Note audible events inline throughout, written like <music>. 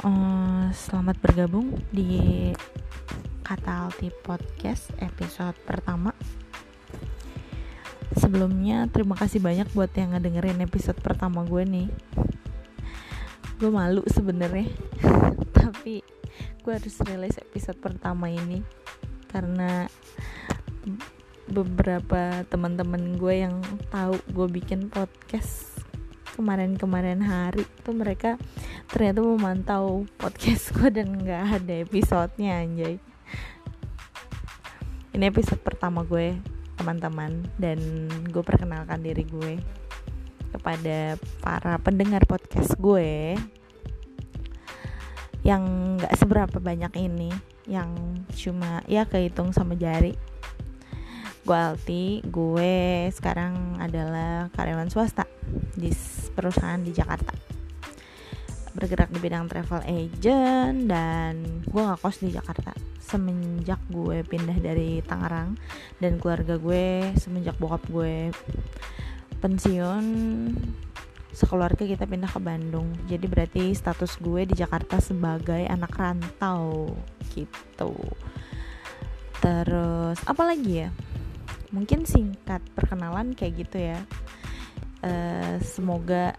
uh, selamat bergabung di Kata Alti Podcast episode pertama. Sebelumnya terima kasih banyak buat yang ngedengerin episode pertama gue nih. Gue malu sebenarnya, <laughs> tapi gue harus rilis episode pertama ini karena beberapa teman-teman gue yang tahu gue bikin podcast kemarin-kemarin hari tuh mereka ternyata memantau podcast gue dan nggak ada episodenya anjay. Ini episode pertama gue teman-teman dan gue perkenalkan diri gue kepada para pendengar podcast gue yang nggak seberapa banyak ini yang cuma ya kehitung sama jari. Gue Alti gue sekarang adalah karyawan swasta di perusahaan di Jakarta bergerak di bidang travel agent dan gue nggak kos di Jakarta. Semenjak gue pindah dari Tangerang dan keluarga gue semenjak bokap gue pensiun sekeluarga kita pindah ke Bandung. Jadi berarti status gue di Jakarta sebagai anak rantau gitu. Terus apa lagi ya? Mungkin singkat perkenalan kayak gitu ya. Uh, semoga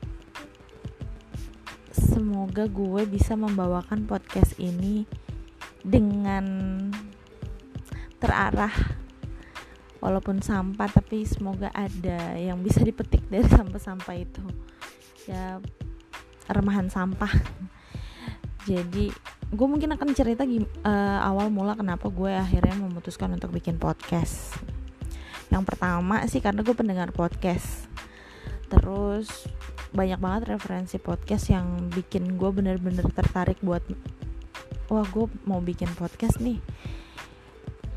semoga gue bisa membawakan podcast ini dengan terarah walaupun sampah tapi semoga ada yang bisa dipetik dari sampah-sampah itu. Ya remahan sampah. Jadi gue mungkin akan cerita uh, awal mula kenapa gue akhirnya memutuskan untuk bikin podcast. Yang pertama sih karena gue pendengar podcast. Terus banyak banget referensi podcast yang bikin gue bener-bener tertarik buat wah gue mau bikin podcast nih.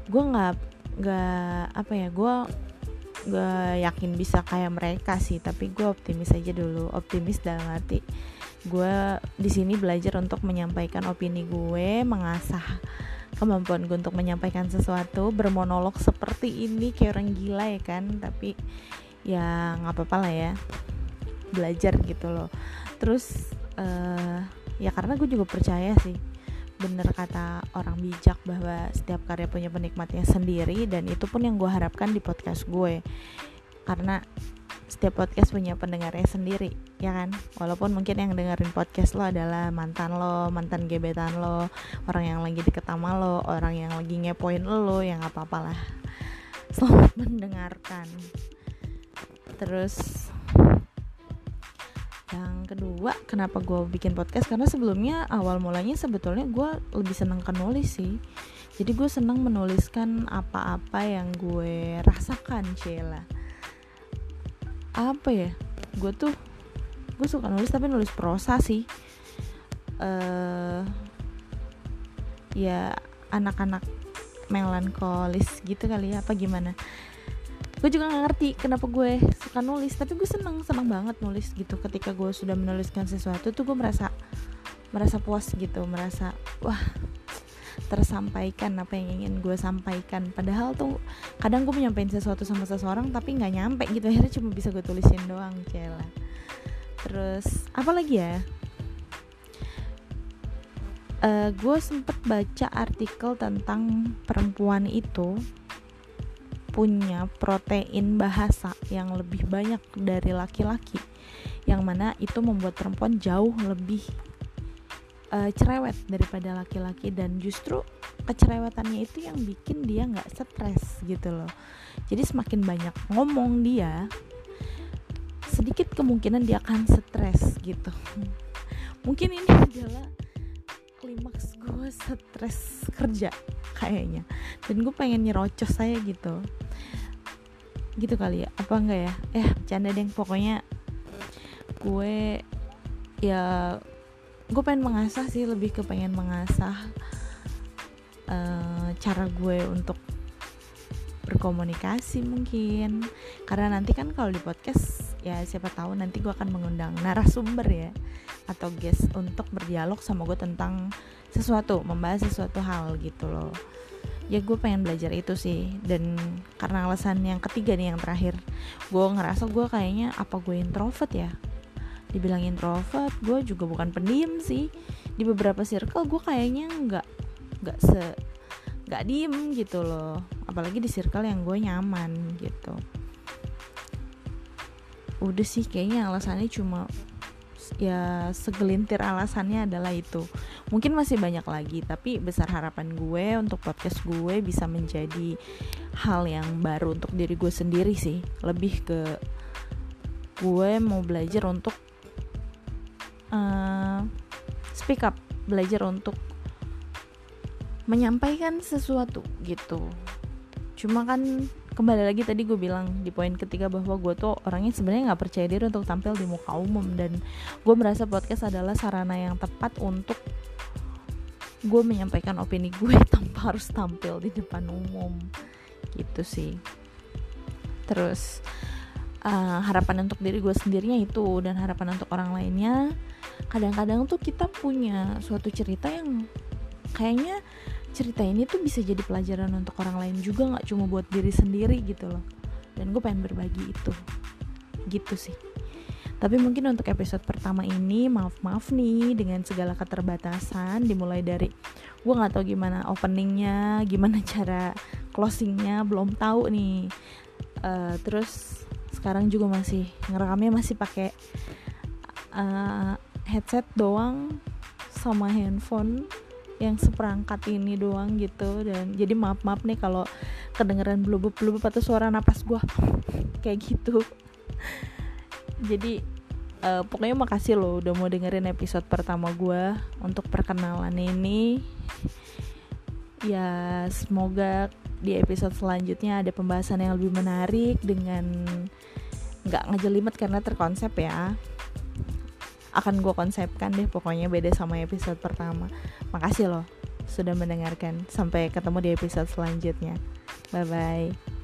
Gue nggak nggak apa ya gue gak yakin bisa kayak mereka sih tapi gue optimis aja dulu optimis dalam arti gue di sini belajar untuk menyampaikan opini gue mengasah kemampuan gue untuk menyampaikan sesuatu bermonolog seperti ini kayak orang gila ya kan tapi ya nggak apa-apa lah ya belajar gitu loh. Terus uh, ya karena gue juga percaya sih bener kata orang bijak bahwa setiap karya punya penikmatnya sendiri dan itu pun yang gue harapkan di podcast gue. Karena setiap podcast punya pendengarnya sendiri ya kan? Walaupun mungkin yang dengerin podcast lo adalah mantan lo mantan gebetan lo orang yang lagi deket sama lo orang yang lagi ngepoin lo yang apa apalah selamat mendengarkan. Terus kedua kenapa gue bikin podcast? Karena sebelumnya awal mulanya sebetulnya gue lebih seneng ke nulis sih. Jadi gue seneng menuliskan apa-apa yang gue rasakan Sheila apa ya? Gue tuh gue suka nulis tapi nulis prosa sih. Uh, ya anak-anak melankolis gitu kali ya apa gimana gue juga gak ngerti kenapa gue suka nulis tapi gue seneng seneng banget nulis gitu. Ketika gue sudah menuliskan sesuatu tuh gue merasa merasa puas gitu merasa wah tersampaikan apa yang ingin gue sampaikan. Padahal tuh kadang gue menyampaikan sesuatu sama seseorang tapi nggak nyampe gitu akhirnya cuma bisa gue tulisin doang cila terus apa lagi ya? Uh, gue sempet baca artikel tentang perempuan itu punya protein bahasa yang lebih banyak dari laki-laki yang mana itu membuat perempuan jauh lebih uh, cerewet daripada laki-laki. Dan justru kecerewetannya itu yang bikin dia nggak stres gitu loh. Jadi semakin banyak ngomong dia sedikit kemungkinan dia akan stres gitu. Mungkin ini adalah klimaks gue stres kerja kayaknya. Dan gue pengen nyerocos saya gitu. Gitu kali ya apa enggak ya? Eh canda deh pokoknya gue ya gue pengen mengasah sih lebih ke pengen mengasah uh, cara gue untuk berkomunikasi mungkin. Karena nanti kan kalau di podcast ya siapa tahu nanti gue akan mengundang narasumber ya atau guest untuk berdialog sama gue tentang sesuatu membahas sesuatu hal gitu loh. Ya gue pengen belajar itu sih dan karena alasan yang ketiga nih yang terakhir gue ngerasa gue kayaknya apa gue introvert ya. Dibilang introvert gue juga bukan pendiam sih. Di beberapa circle gue kayaknya nggak nggak se nggak diem gitu loh. Apalagi di circle yang gue nyaman gitu udah sih kayaknya alasannya cuma ya segelintir alasannya adalah itu. Mungkin masih banyak lagi tapi besar harapan gue untuk podcast gue bisa menjadi hal yang baru untuk diri gue sendiri sih. Lebih ke gue mau belajar untuk uh, speak up belajar untuk menyampaikan sesuatu gitu. Cuma kan kembali lagi tadi gue bilang di poin ketiga bahwa gue tuh orangnya sebenarnya nggak percaya diri untuk tampil di muka umum. Dan gue merasa podcast adalah sarana yang tepat untuk gue menyampaikan opini gue <laughs> tanpa harus tampil di depan umum. Gitu sih. Terus uh, harapan untuk diri gue sendirinya itu dan harapan untuk orang lainnya kadang-kadang tuh kita punya suatu cerita yang kayaknya cerita ini tuh bisa jadi pelajaran untuk orang lain juga nggak cuma buat diri sendiri gitu loh. Dan gue pengen berbagi itu. Gitu sih. Tapi mungkin untuk episode pertama ini maaf maaf nih dengan segala keterbatasan dimulai dari gue nggak tahu gimana openingnya gimana <laughs> cara closingnya belum tahu nih. Uh, terus sekarang juga masih ngerekamnya masih pakai uh, headset doang sama handphone yang seperangkat ini doang gitu. Dan jadi maaf maaf nih kalau kedengeran blubub blubub atau suara napas gue <laughs> kayak gitu. Jadi uh, pokoknya makasih loh udah mau dengerin episode pertama gue untuk perkenalan ini. Ya semoga di episode selanjutnya ada pembahasan yang lebih menarik dengan nggak ngejelimet karena terkonsep ya akan gue konsepkan deh pokoknya beda sama episode pertama. Makasih loh sudah mendengarkan. Sampai ketemu di episode selanjutnya. Bye bye